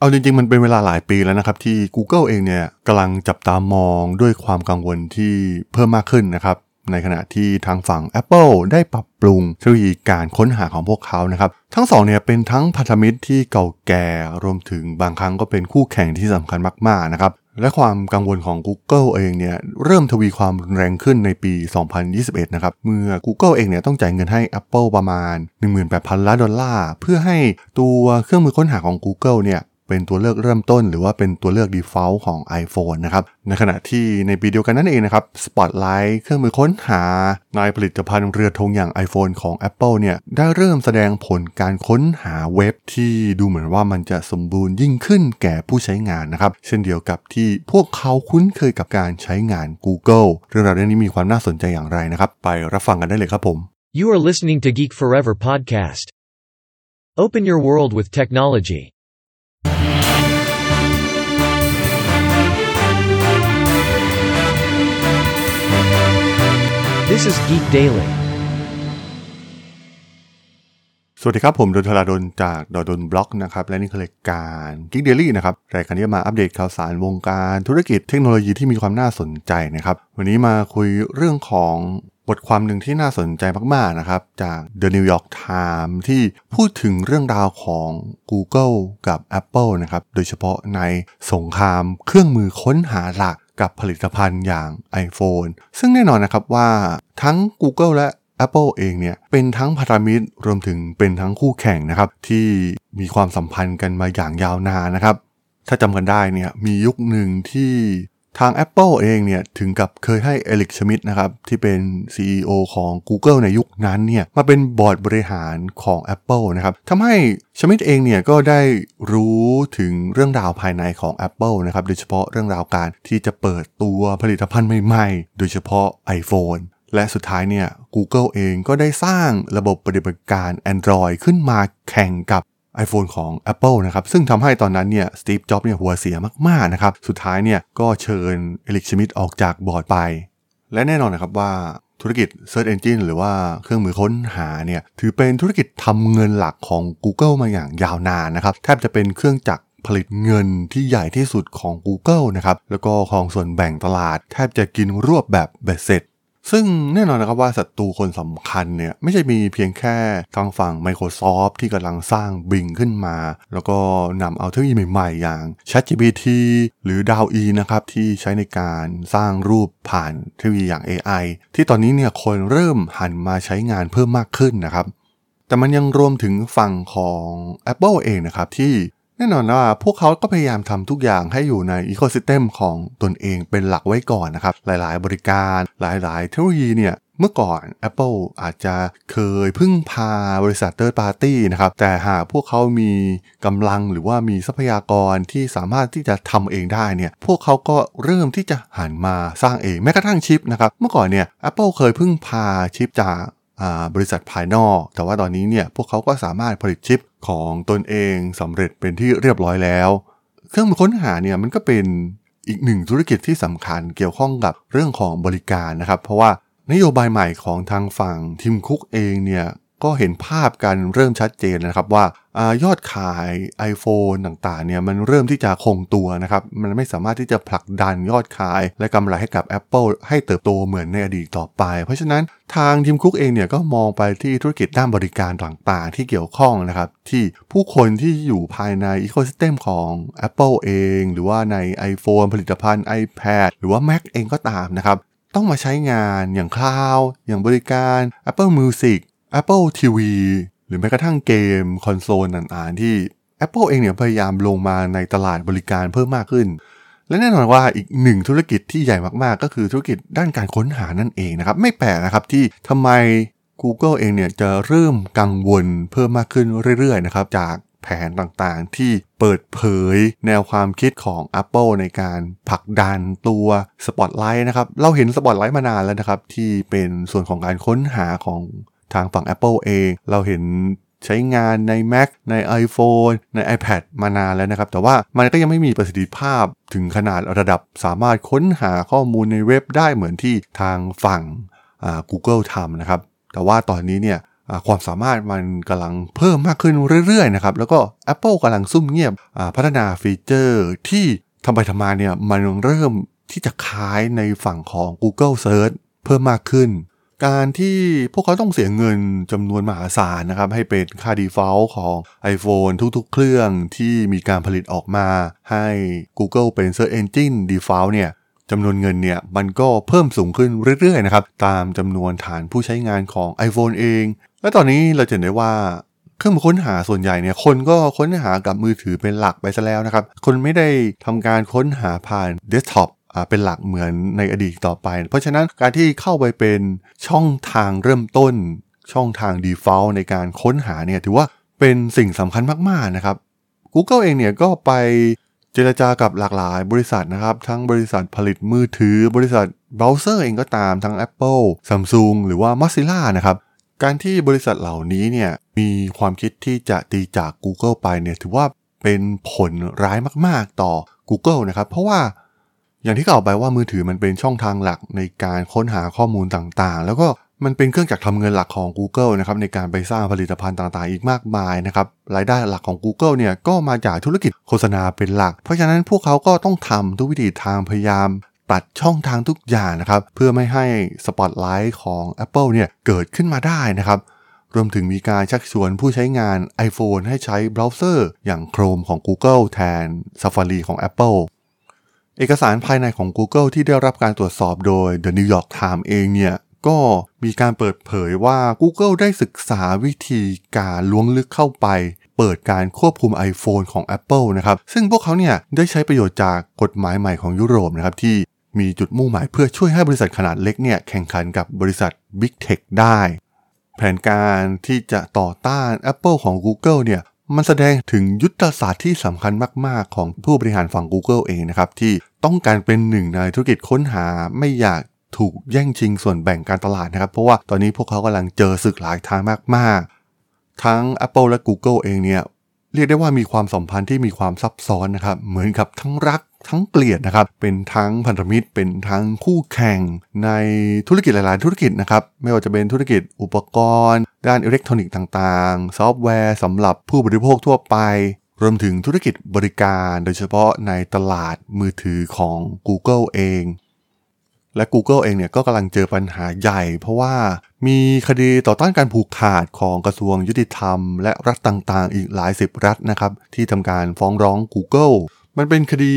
เอาจริงๆ มันเป็นเวลาหลายปีแล้วนะครับ ที่ Google เองเนี่ยกำลังจับตามองด้วยความกังวลที่เพิ่มมากขึ้นนะครับ ในขณะที่ทางฝั่ง Apple ได้ปรับปรุงเทคโนโลยีการค้นหาของพวกเขานะครับ ทั้งสองเนี่ยเป็นทั้งพันธมิตรที่เก่าแก่รวมถึงบางครั้งก็เป็นคู่แข่งที่สำคัญมากๆนะครับและความกังวลของ Google เองเนี่ยเริ่มทวีความรุนแรงขึ้นในปี 2021 นะครับ เมื่อ Google เองเนี่ยต้องจ่ายเงินให้ Apple ประมาณ 18,000 ล้านดอลลาร์ เพื่อให้ตัวเครื่องมือค้นหาของ Google เนี่ย เป็นตัวเลือกเริ่มต้น หรือว่าเป็นตัวเลือก default ของ iPhone นะครับ ในขณะที่ในปีเดียวกันนั่นเองนะครับ Spotlight เครื่องมือค้นหาในผลิตภัณฑ์เรือธงอย่าง iPhone ของ Apple เนี่ย ได้เริ่มแสดงผลการค้นหาเว็บที่ดูเหมือนว่ามันจะสมบูรณ์ยิ่งขึ้นแก่ผู้ใช้งานนะครับ เช่นเดียวกับที่พวกเขาคุ้นเคยกับการใช้งาน Google เรื่องราวเรื่องนี้มีความน่าสนใจอย่างไรนะครับ ไปรับฟังกันได้เลยครับผม You are listening to Geek Forever podcast. Open your world with technology. This is Geek Daily. สวัสดีครับ ผมดนทราดนจากดดนบล็อกนะครับ และนี่คือรายการ Geek Daily นะครับ รายการที่มาอัปเดตข่าวสารวงการธุรกิจเทคโนโลยีที่มีความน่าสนใจนะครับ วันนี้มาคุยเรื่องของบทความหนึ่งที่น่าสนใจมาก ๆ นะครับ จาก The New York Times ที่พูดถึงเรื่องราวของ Google กับ Apple นะครับ โดยเฉพาะในสงครามเครื่องมือค้นหาหลัก กับผลิตภัณฑ์อย่าง iPhone ซึ่งแน่นอนนะครับว่าทั้ง Google และ Apple เองเนี่ยเป็นทั้งพันธมิตรรวมถึงเป็นทั้งคู่แข่งนะครับ ที่มีความสัมพันธ์กันมาอย่างยาวนานนะครับ ถ้าจำกันได้เนี่ยมียุคหนึ่งที่ ทาง Apple เองเนี่ยถึงกับเคยให้เอลิกชมิดนะครับที่เป็น CEO ของ Google ในยุคนั้นเนี่ยมาเป็นบอร์ดบริหารของ Apple นะครับทำให้ชมิดเองเนี่ยก็ได้รู้ถึงเรื่องราวภายในของ Apple นะครับโดยเฉพาะเรื่องราวการที่จะเปิดตัวผลิตภัณฑ์ใหม่ๆ โดยเฉพาะ iPhone และสุดท้ายเนี่ย Google เองก็ได้สร้างระบบปฏิบัติการ Android ขึ้นมาแข่งกับ iPhone ของ Apple นะครับ ซึ่งทำให้ตอนนั้นเนี่ยสตีฟจ็อบเนี่ยหัวเสียมากๆนะครับ สุดท้ายเนี่ยก็เชิญเอลิกชมิดออกจากบอร์ดไป และแน่นอนนะครับว่าธุรกิจ Search Engine หรือว่าเครื่องมือค้นหาเนี่ยถือเป็นธุรกิจทำเงินหลักของ Google มาอย่างยาวนานนะครับ แทบจะเป็นเครื่องจักรผลิตเงินที่ใหญ่ที่สุดของ Google นะครับ แล้วก็ของส่วนแบ่งตลาด แทบจะกินรวบแบบเบ็ดเสร็จ ซึ่งแน่นอนนะครับว่าศัตรูคนสำคัญเนี่ย ไม่ใช่มีเพียงแค่ทางฝั่ง Microsoft ที่กำลังสร้าง Bing ขึ้นมา แล้วก็นำเอาเทคโนโลยีใหม่ๆ อย่าง ChatGPT หรือ d a l e นะครับ ที่ใช้ในการสร้างรูปผ่านเทคโนโลยีอย่าง AI ที่ตอนนี้เนี่ยคนเริ่มหันมาใช้งานเพิ่มมากขึ้นนะครับ แต่มันยังรวมถึงฝั่งของ Apple เองนะครับที่ แน่นอนว่าพวกเขาก็พยายามทำทุกอย่างให้อยู่ในอีโคซิสเต็มของตนเองเป็นหลักไว้ก่อนนะครับ หลายๆ บริการหลาย ๆ เทคโนโลยีเนี่ยเมื่อก่อน Apple อาจจะเคยพึ่งพาบริษัทเตอร์ปาร์ตี้นะครับ แต่หากพวกเขามีกำลังหรือว่ามีทรัพยากรที่สามารถที่จะทำเองได้เนี่ย พวกเขาก็เริ่มที่จะหันมาสร้างเองแม้กระทั่งชิปนะครับ เมื่อก่อนเนี่ย Apple เคยพึ่งพาชิปจาก บริษัทภายนอก แต่ว่าตอนนี้เนี่ยพวกเขาก็สามารถผลิตชิปของตนเองสำเร็จเป็นที่เรียบร้อยแล้ว เครื่องมือค้นหาเนี่ยมันก็เป็นอีกหนึ่งธุรกิจที่สำคัญเกี่ยวข้องกับเรื่องของบริการนะครับ เพราะว่านโยบายใหม่ของทางฝั่งทีมคุกเองเนี่ย ก็เห็นภาพกันเริ่มชัดเจนนะครับว่าอยอดขาย iPhone ต่างๆเนี่ยมันเริ่มที่จะคงตัวนะครับ มันไม่สามารถที่จะผลักดันยอดขาย และกำไรให้กับ Apple ให้เติบโตเหมือนในอดีตต่อไป เพราะฉะนั้นทางทีมคุกเองเนี่ยก็มองไปที่ธุรกิจด้านบริการต่างๆ ที่เกี่ยวข้องนะครับ ที่ผู้คนที่อยู่ภายในอีโคซิสเต็มของ Apple เอง หรือว่าใน iPhone ผลิตภัณฑ์ iPad หรือว่า Mac เองก็ตามนะครับต้องมาใช้งานอย่างคลาวอย่างบริการ Apple Music Apple TV หรือแม้กระทั่งเกมคอนโซลต่างๆ ที่ Apple เองเนี่ยพยายามลงมาในตลาดบริการเพิ่มมากขึ้น และแน่นอนว่าอีกหนึ่งธุรกิจที่ใหญ่มากๆ ก็คือธุรกิจด้านการค้นหานั่นเองนะครับ ไม่แปลกนะครับที่ทำไม Google เองเนี่ยจะเริ่มกังวลเพิ่มมากขึ้นเรื่อยๆนะครับจากแผนต่างๆ ที่เปิดเผยแนวความคิดของ Apple ในการผลักดันตัว Spotlight นะครับ เราเห็น Spotlight มานานแล้วนะครับ ที่เป็นส่วนของการค้นหาของ ทางฝั่ง Apple เอง เราเห็นใช้งานใน Mac ใน iPhone ใน iPad มานานแล้วนะครับ แต่ว่ามันก็ยังไม่มีประสิทธิภาพถึงขนาดระดับสามารถค้นหาข้อมูลในเว็บได้เหมือนที่ทางฝั่ง Google ทำนะครับ แต่ว่าตอนนี้เนี่ยความสามารถมันกำลังเพิ่มมากขึ้นเรื่อยๆนะครับ แล้วก็ Apple กำลังซุ่มเงียบพัฒนาฟีเจอร์ที่ทำไปทำมาเนี่ยมันเริ่มที่จะคล้ายในฝั่งของ Google Search เพิ่มมากขึ้น การที่พวกเขาต้องเสียเงินจำนวนมหาศาลนะครับ ให้เป็นค่า default ของ iPhone ทุกๆ เครื่องที่มีการผลิตออกมา ให้ Google เป็น Search Engine default เนี่ยจำนวนเงินเนี่ยมันก็เพิ่มสูงขึ้นเรื่อยๆนะครับ ตามจำนวนฐานผู้ใช้งานของ iPhone เอง และตอนนี้เราจะเห็นได้ว่าเครื่องค้นหาส่วนใหญ่เนี่ยคนก็ค้นหากับมือถือเป็นหลักไปซะแล้วนะครับ คนไม่ได้ทำการค้นหาผ่านเดสก์ท็อป เป็นหลักเหมือนในอดีตต่อไป เพราะฉะนั้นการที่เข้าไปเป็นช่องทางเริ่มต้น ช่องทาง default ในการค้นหาเนี่ยถือว่าเป็นสิ่งสำคัญมากๆนะครับ Google เองเนี่ยก็ไปเจรจากับหลากหลายบริษัทนะครับ ทั้งบริษัทผลิตมือถือ บริษัทเบราว์เซอร์เองก็ตามทั้ง Apple Samsung หรือว่า Mozilla นะครับ การที่บริษัทเหล่านี้เนี่ยมีความคิดที่จะตีจาก Google ไปเนี่ยถือว่าเป็นผลร้ายมาก ๆ ต่อ Google นะครับ เพราะว่า อย่างที่กล่าวไปว่ามือถือมันเป็นช่องทางหลักในการค้นหาข้อมูลต่างๆ แล้วก็มันเป็นเครื่องจักรทำเงินหลักของ Google นะครับในการไปสร้างผลิตภัณฑ์ต่างๆ อีกมากมายนะครับรายได้หลักของ Google เนี่ยก็มาจากธุรกิจโฆษณาเป็นหลัก เพราะฉะนั้นพวกเขาก็ต้องทำทุกวิธีทางพยายาม ตัดช่องทางทุกอย่างนะครับเพื่อไม่ให้สปอตไลท์ของ Apple เนี่ยเกิดขึ้นมาได้นะครับรวมถึงมีการชักชวนผู้ใช้งาน iPhone ให้ใช้เบราว์เซอร์อย่าง Chrome ของ Google แทน Safari ของ Apple เอกสารภายในของ Google ที่ได้รับการตรวจสอบโดย The New York Times เองเนี่ยก็มีการเปิดเผยว่า Google ได้ศึกษาวิธีการล้วงลึกเข้าไป เปิดการควบคุม iPhone ของ Apple นะครับ ซึ่งพวกเขาเนี่ยได้ใช้ประโยชน์จากกฎหมายใหม่ของยุโรปนะครับที่มีจุดมุ่งหมายเพื่อช่วยให้บริษัทขนาดเล็กเนี่ยแข่งขันกับบริษัท Big Tech ได้ แผนการที่จะต่อต้าน Apple ของ Google เนี่ย มันแสดงถึงยุทธศาสตร์ที่สำคัญมาก ๆ ของผู้บริหารฝั่ง Google เองนะครับ ที่ต้องการเป็นหนึ่งในธุรกิจค้นหาไม่อยากถูกแย่งชิงส่วนแบ่งการตลาดนะครับ เพราะว่าตอนนี้พวกเขากำลังเจอศึกหลายทางมาก ๆ ทั้ง Apple และ Google เองเนี่ยเรียกได้ว่ามีความสัมพันธ์ที่มีความซับซ้อนนะครับ เหมือนกับทั้งรัก ทั้งเกลียดนะครับ เป็นทั้งพันธมิตร เป็นทั้งคู่แข่งในธุรกิจหลาย ๆ ธุรกิจนะครับ ไม่ว่าจะเป็นธุรกิจอุปกรณ์ ด้านอิเล็กทรอนิกส์ต่าง ๆ ซอฟต์แวร์สำหรับผู้บริโภคทั่วไป รวมถึงธุรกิจบริการโดยเฉพาะในตลาดมือถือของ Google เอง และ Google เองเนี่ยก็กำลังเจอปัญหาใหญ่ เพราะว่ามีคดีต่อต้านการผูกขาดของกระทรวงยุติธรรม และรัฐต่าง ๆ อีกหลายสิบรัฐนะครับที่ทำการฟ้องร้อง Google มันเป็นคดี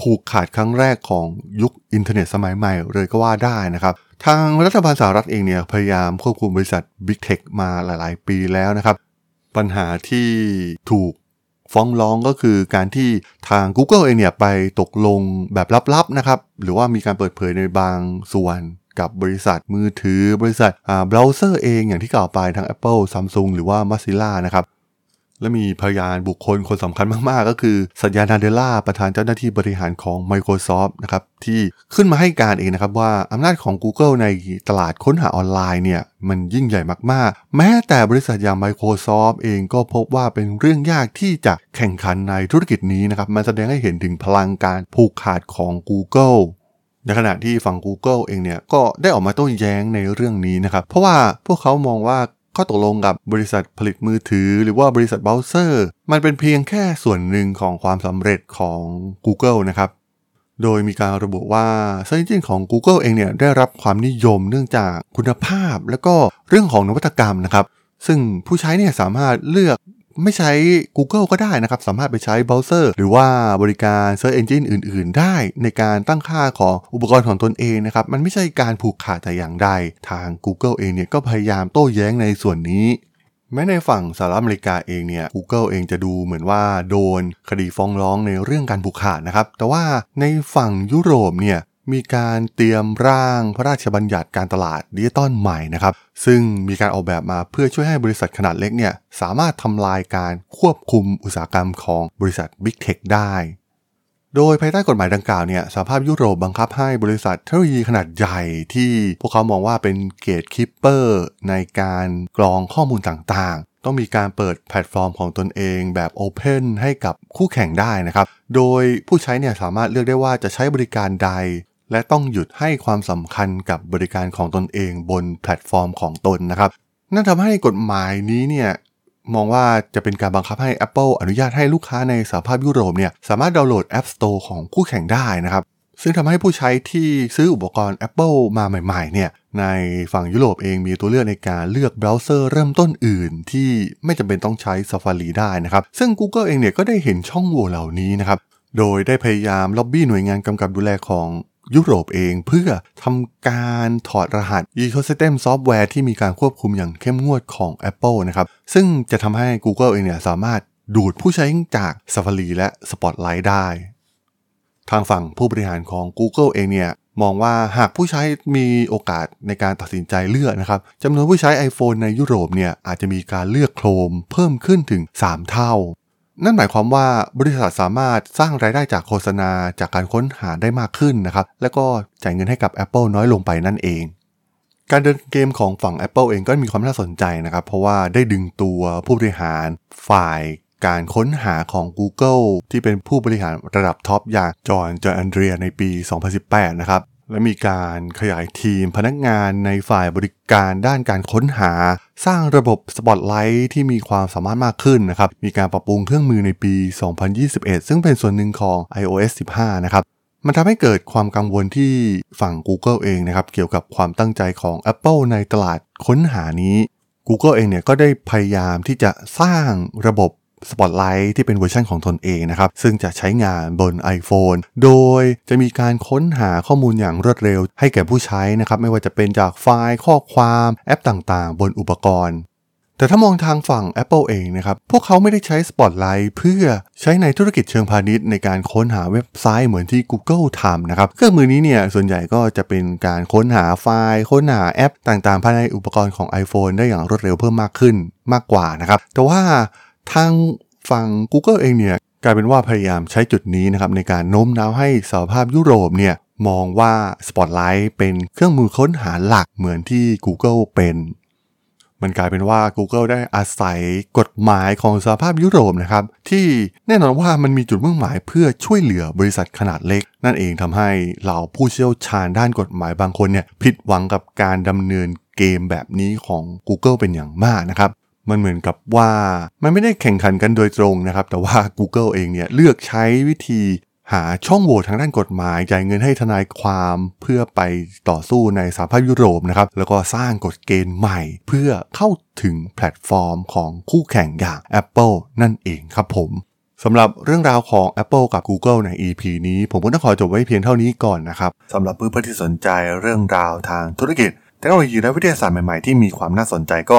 ผูกขาดครั้งแรกของยุคอินเทอร์เน็ตสมัยใหม่เลยก็ว่าได้นะครับ ทางรัฐบาลสหรัฐเองเนี่ยพยายามควบคุมบริษัท Big Tech มาหลาย ๆ ปีแล้วนะครับ ปัญหาที่ถูกฟ้องร้องก็คือการที่ทาง Google เองเนี่ยไปตกลงแบบลับ ๆ นะครับ หรือว่ามีการเปิดเผยในบางส่วนกับบริษัทมือถือบริษัทเบราว์เซอร์เองอย่างที่กล่าวไปทั้ง Apple Samsung หรือว่า Mozilla นะครับ และมีพยานบุคคลคนสำคัญมาก ๆ ก็คือสัญญานาเดล่าประธานเจ้าหน้าที่บริหารของ Microsoft นะครับที่ขึ้นมาให้การเองนะครับว่าอำนาจของ Google ในตลาดค้นหาออนไลน์เนี่ยมันยิ่งใหญ่มาก ๆ แม้แต่บริษัทอย่าง Microsoft เองก็พบว่าเป็นเรื่องยากที่จะแข่งขันในธุรกิจนี้นะครับมันแสดงให้เห็นถึงพลังการผูกขาดของ Google ในขณะที่ฝั่ง Google เองเนี่ยก็ได้ออกมาโต้แย้งในเรื่องนี้นะครับ เพราะว่าพวกเขามองว่า ข้อตกลงกับบริษัทผลิตมือถือ หรือว่าบริษัทเบราว์เซอร์ มันเป็นเพียงแค่ส่วนหนึ่งของความสำเร็จของ Google นะครับโดยมีการระบุว่า search engine ของ Google เองเนี่ยได้รับความนิยมเนื่องจากคุณภาพ และก็เรื่องของนวัตกรรมนะครับ ซึ่งผู้ใช้เนี่ยสามารถเลือก ไม่ใช้ Google ก็ได้นะครับ สามารถไปใช้เบราว์เซอร์หรือว่าบริการ Search Engine อื่น ๆ ได้ในการตั้งค่าของอุปกรณ์ของตนเองนะครับ มันไม่ใช่การผูกขาดแต่อย่างใด ทาง Google เองเนี่ยก็พยายามโต้แย้งในส่วนนี้แม้ในฝั่งสหรัฐอเมริกาเองเนี่ย Google เองจะดูเหมือนว่าโดนคดีฟ้องร้องในเรื่องการผูกขาดนะครับ แต่ว่าในฝั่งยุโรปเนี่ย มีการเตรียมร่างพระราชบัญญัติการตลาดดิจิตอลใหม่นะครับ ซึ่งมีการออกแบบมาเพื่อช่วยให้บริษัทขนาดเล็กเนี่ยสามารถทำลายการควบคุมอุตสาหกรรมของบริษัท Big Tech ได้ โดยภายใต้กฎหมายดังกล่าวเนี่ยสหภาพยุโรปบังคับให้บริษัทเทคโนโลยีขนาดใหญ่ที่พวกเขามองว่าเป็น gatekeeper ในการกรองข้อมูลต่างๆต้องมีการเปิดแพลตฟอร์มของตนเองแบบ Open ให้กับคู่แข่งได้นะครับ โดยผู้ใช้เนี่ยสามารถเลือกได้ว่าจะใช้บริการใด และต้องหยุดให้ความสำคัญกับบริการของตนเองบนแพลตฟอร์มของตนนะครับ นั่นทำให้กฎหมายนี้เนี่ยมองว่าจะเป็นการบังคับให้ Apple อนุญาตให้ลูกค้าในสหภาพยุโรปเนี่ยสามารถดาวน์โหลด App Store ของคู่แข่งได้นะครับ ซึ่งทำให้ผู้ใช้ที่ซื้ออุปกรณ์ Apple มาใหม่ๆเนี่ยในฝั่งยุโรปเองมีตัวเลือกในการเลือกเบราว์เซอร์เริ่มต้นอื่น ที่ไม่จำเป็นต้องใช้ Safari ได้นะครับ ซึ่ง Google เองเนี่ยก็ได้เห็นช่องโหว่เหล่านี้นะครับโดยได้พยายามล็อบบี้หน่วยงานกำกับดูแลของ ยุโรปเองเพื่อทำการถอดรหัส Ecosystem Software ที่มีการควบคุมอย่างเข้มงวดของ Apple นะครับ ซึ่งจะทำให้ Google เองเนี่ยสามารถดูดผู้ใช้จาก Safari และ Spotlight ได้ ทางฝั่งผู้บริหารของ Google เองเนี่ยมองว่าหากผู้ใช้มีโอกาสในการตัดสินใจเลือกนะครับจำนวนผู้ใช้ iPhone ในยุโรปเนี่ยอาจจะมีการเลือกโครมเพิ่มขึ้นถึง 3 เท่า นั่นหมายความว่าบริษัทสามารถสร้างรายได้จากโฆษณาจากการค้นหาได้มากขึ้นนะครับ และก็จ่ายเงินให้กับ Apple น้อยลงไปนั่นเอง การเดินเกมของฝั่ง Apple เองก็มีความน่าสนใจนะครับ เพราะว่าได้ดึงตัวผู้บริหารฝ่ายการค้นหาของ Google ที่เป็นผู้บริหารระดับท็อปอย่างจอห์นจอห์นแอนเดรียในปี 2018 นะครับ และมีการขยายทีมพนักงานในฝ่ายบริการด้านการค้นหา สร้างระบบ Spotlight ที่มีความสามารถมากขึ้นนะครับ มีการปรับปรุงเครื่องมือในปี 2021 ซึ่งเป็นส่วนหนึ่งของ iOS 15 นะครับ มันทำให้เกิดความกังวลที่ฝั่ง Google เองนะครับ เกี่ยวกับความตั้งใจของ Apple ในตลาดค้นหานี้ Google เองเนี่ยก็ได้พยายามที่จะสร้างระบบ Spotlight ที่เป็นเวอร์ชันของตนเองนะครับ ซึ่งจะใช้งานบน iPhone โดยจะมีการค้นหาข้อมูลอย่างรวดเร็ว ให้แก่ผู้ใช้นะครับ ไม่ว่าจะเป็นจากไฟล์ข้อความแอปต่างๆ บนอุปกรณ์ แต่ถ้ามองทางฝั่ง Apple เองนะครับ พวกเขาไม่ได้ใช้ Spotlight เพื่อใช้ในธุรกิจเชิงพาณิชย์ในการค้นหาเว็บไซต์เหมือนที่ Google ทำนะครับ เครื่องมือนี้เนี่ยส่วนใหญ่ก็จะเป็นการค้นหาไฟล์ ค้นหาแอปต่างๆ ภายในอุปกรณ์ของ iPhone ได้อย่างรวดเร็วเพิ่มมากขึ้นมากกว่านะครับ แต่ว่า ทางฝั่ง Google เองเนี่ยกลายเป็นว่าพยายามใช้จุดนี้นะครับในการโน้มน้าวให้สหภาพยุโรปเนี่ยมองว่า Spotlight เป็นเครื่องมือค้นหาหลักเหมือนที่ Google เป็น มันกลายเป็นว่า Google ได้อาศัยกฎหมายของสหภาพยุโรปนะครับ ที่แน่นอนว่ามันมีจุดมุ่งหมายเพื่อช่วยเหลือบริษัทขนาดเล็ก นั่นเองทำให้เหล่าผู้เชี่ยวชาญด้านกฎหมายบางคนเนี่ยผิดหวังกับการดำเนินเกมแบบนี้ของ Google เป็นอย่างมากนะครับ มันเหมือนกับว่ามันไม่ได้แข่งขันกันโดยตรงนะครับ แต่ว่า Google เองเนี่ยเลือกใช้วิธีหาช่องโหว่ทางด้านกฎหมายจ่ายเงินให้ทนายความเพื่อไปต่อสู้ในสหภาพยุโรปนะครับ แล้วก็สร้างกฎเกณฑ์ใหม่ เพื่อเข้าถึงแพลตฟอร์มของคู่แข่งอย่าง Apple นั่นเองครับผมสำหรับเรื่องราวของ Apple กับ Google ใน EP นี้ผมก็ต้องขอจบไว้เพียงเท่านี้ก่อนนะครับสำหรับเพื่อนๆที่สนใจเรื่องราวทางธุรกิจเทคโนโลยีและวิทยาศาสตร์ใหม่ๆที่มีความน่าสนใจก็